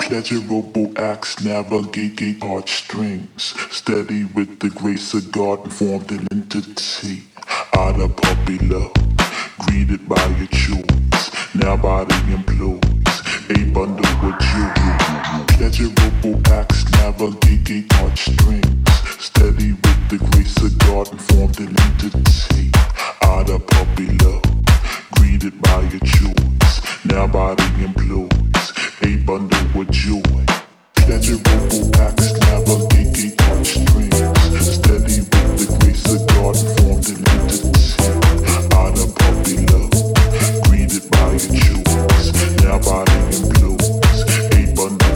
Pleasurable acts navigating heartstrings, steady with the grace of God formed an entity. Out of puppy love, greeted by your choice. Now body employs a bundle of jewelry. Pleasurable acts navigating heartstrings, steady with the grace of God formed an entity out of puppy love, greeted by your choice. Now body employs a bundle heartstrings, steady with the grace of God formed an entity out of puppy love, greeted by your choice. Now body employs a bundle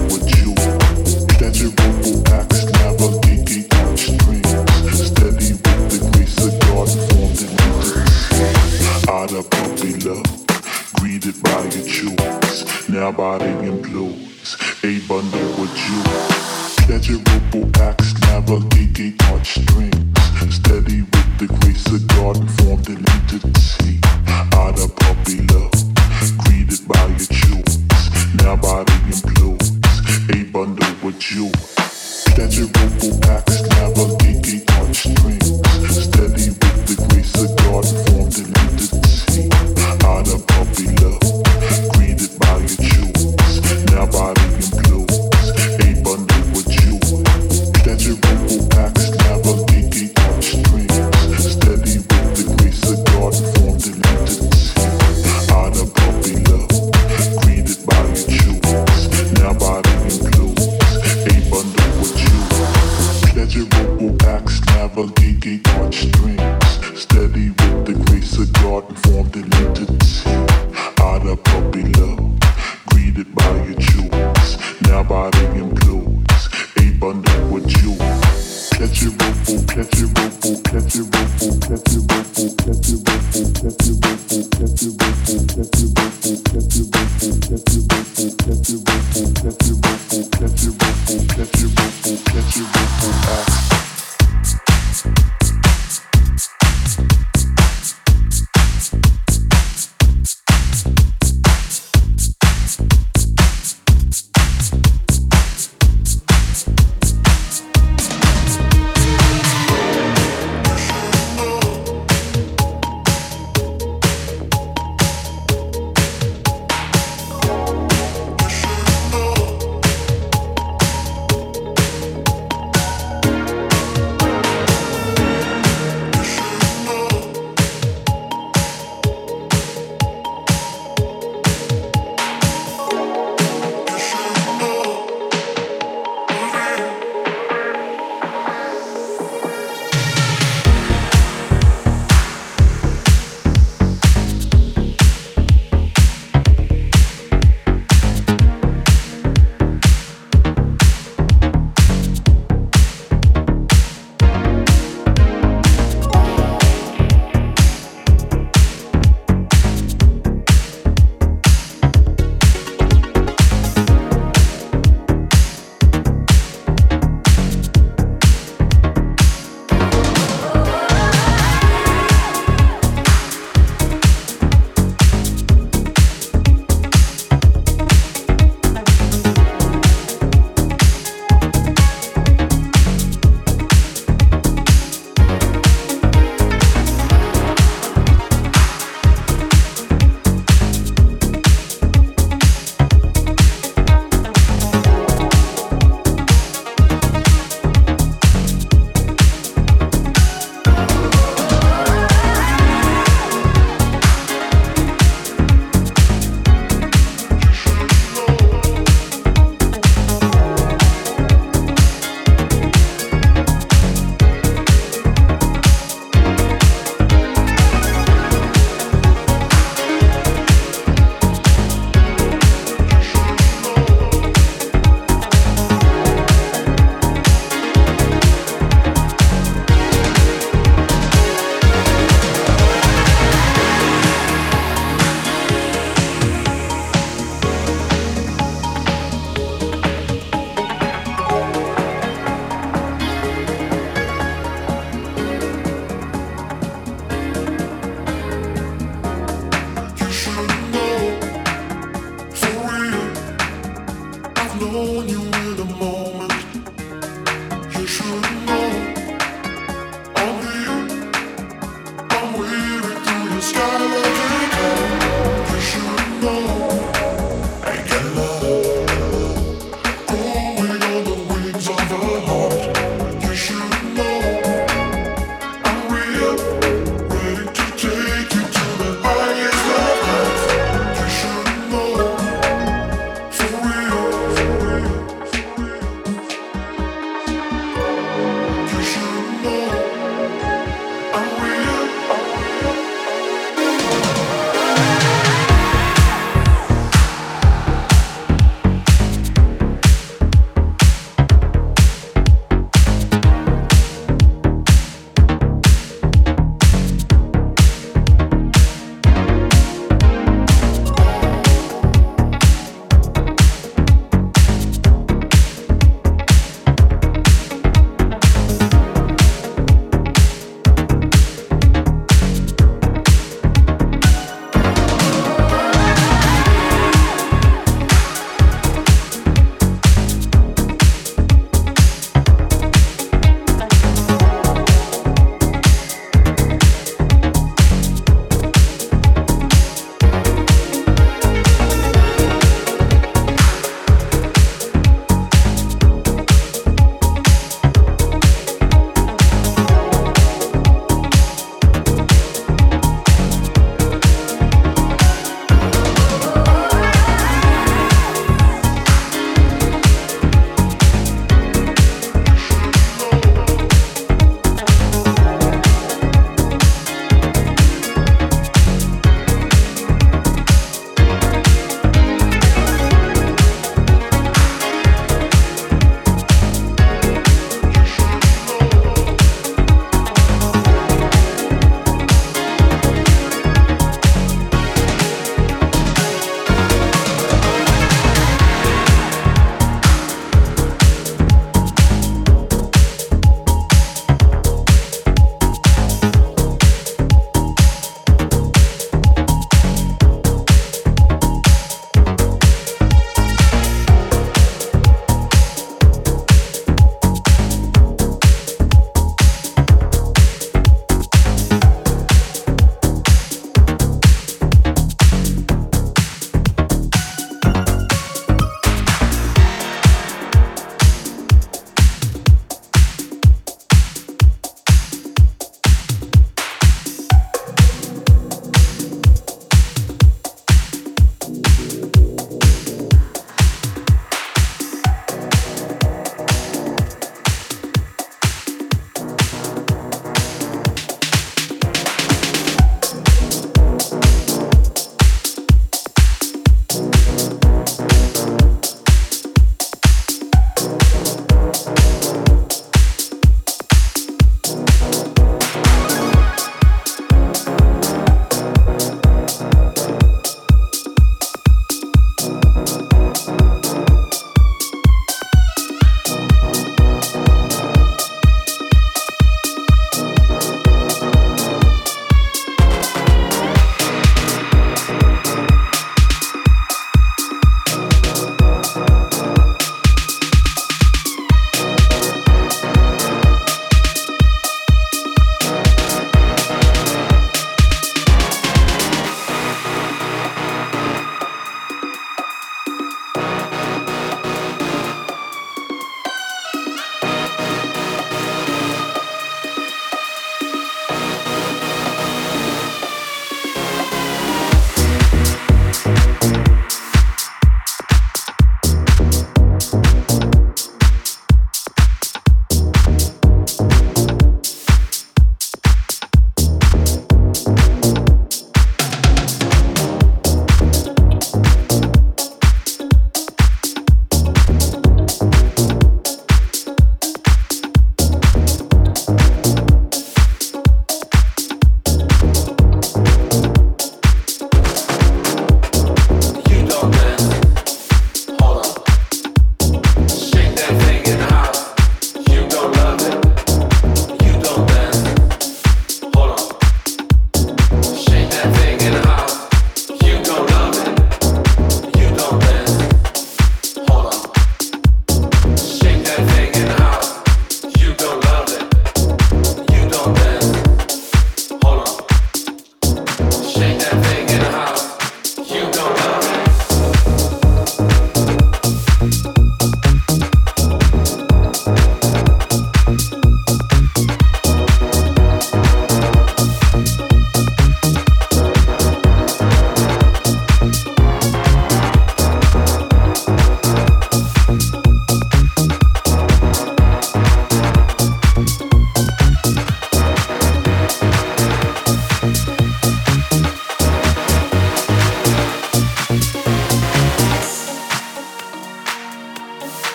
Now body employs a bundle of joy. Pleasurable acts navigating heartstrings, steady with the grace of God formed an entity out of puppy love, greeted by your choice. Now body employs a bundle of joy. Pleasurable catch you, boom, boom, catch you, boom, boom, catch you, boom, boom, catch you, boom, boom, catch you, boom, boom.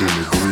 in the green.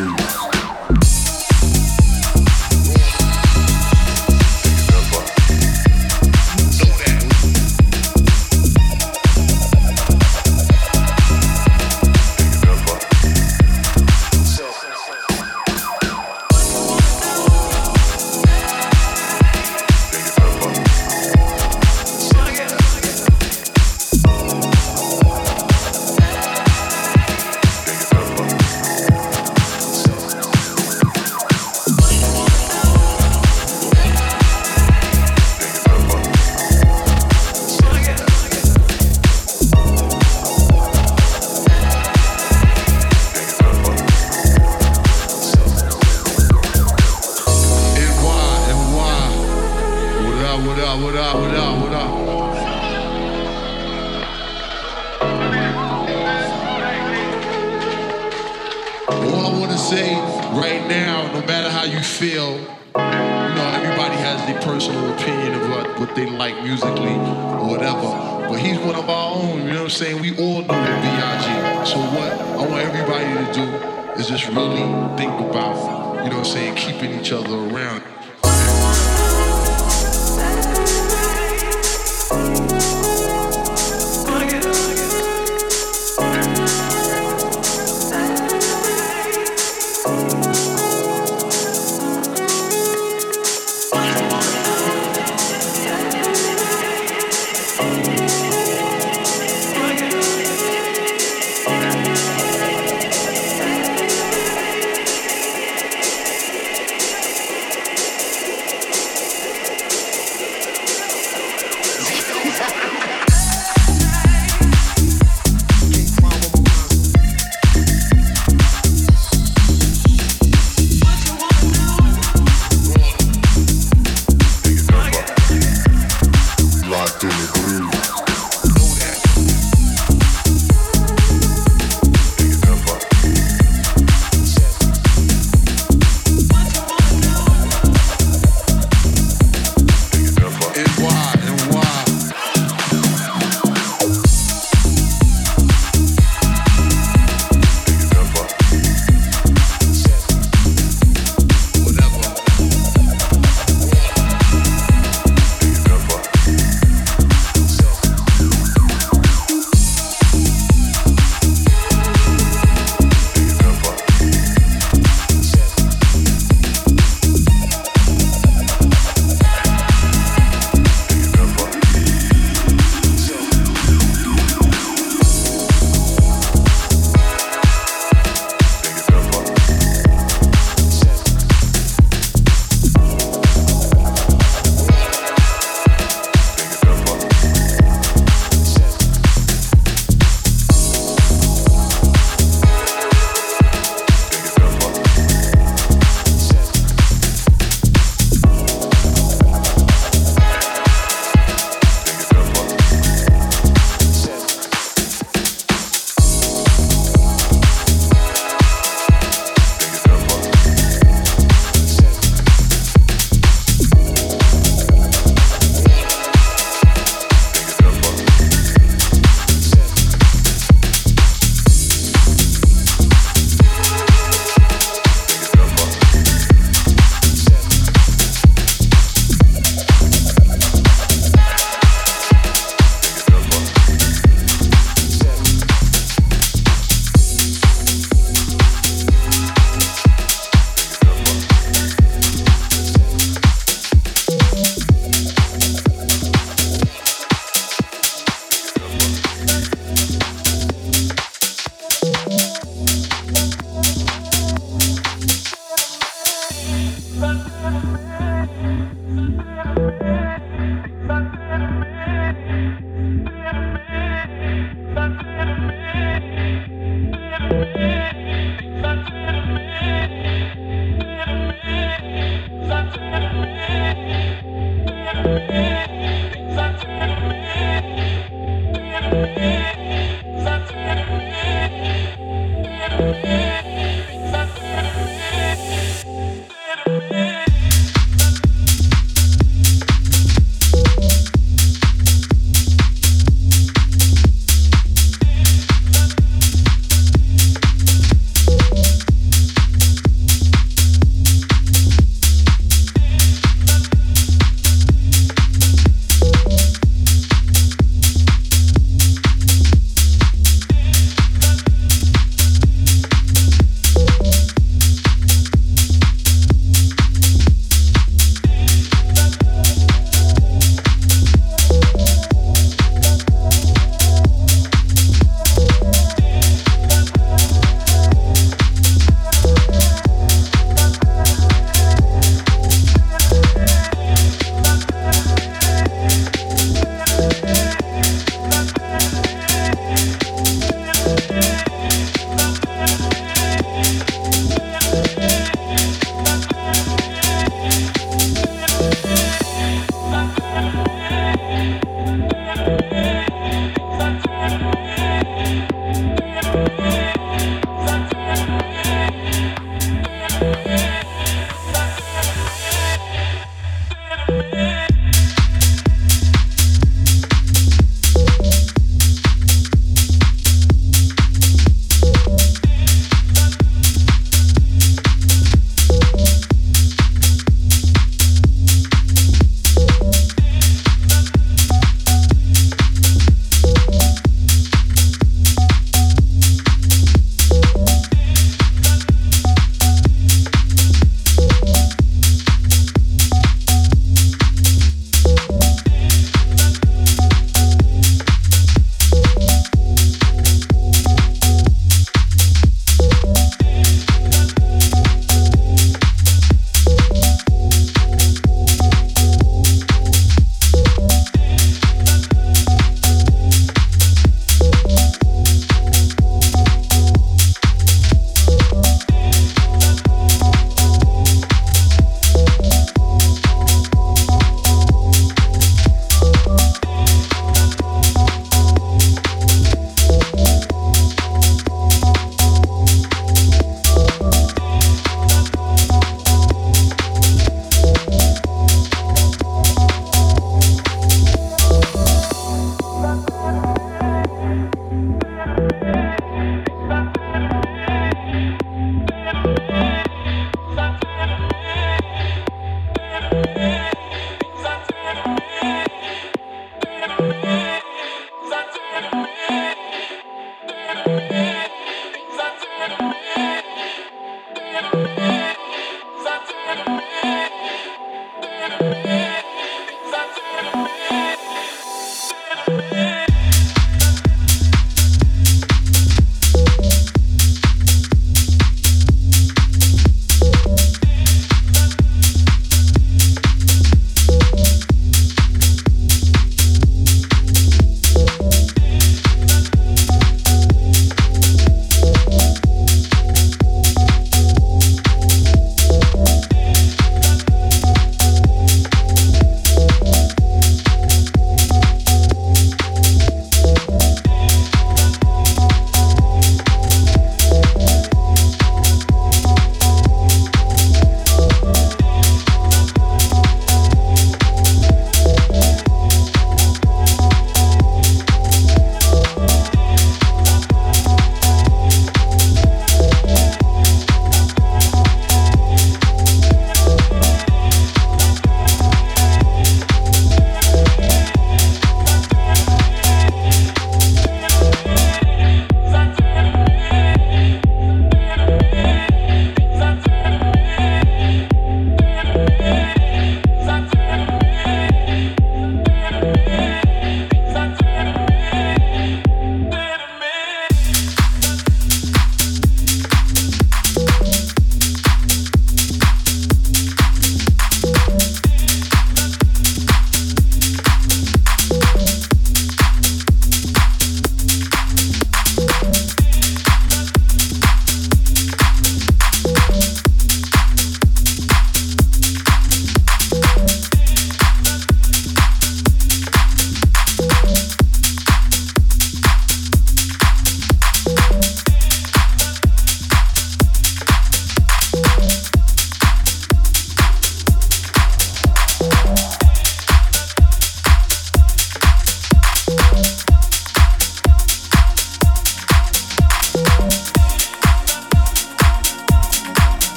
Sunday,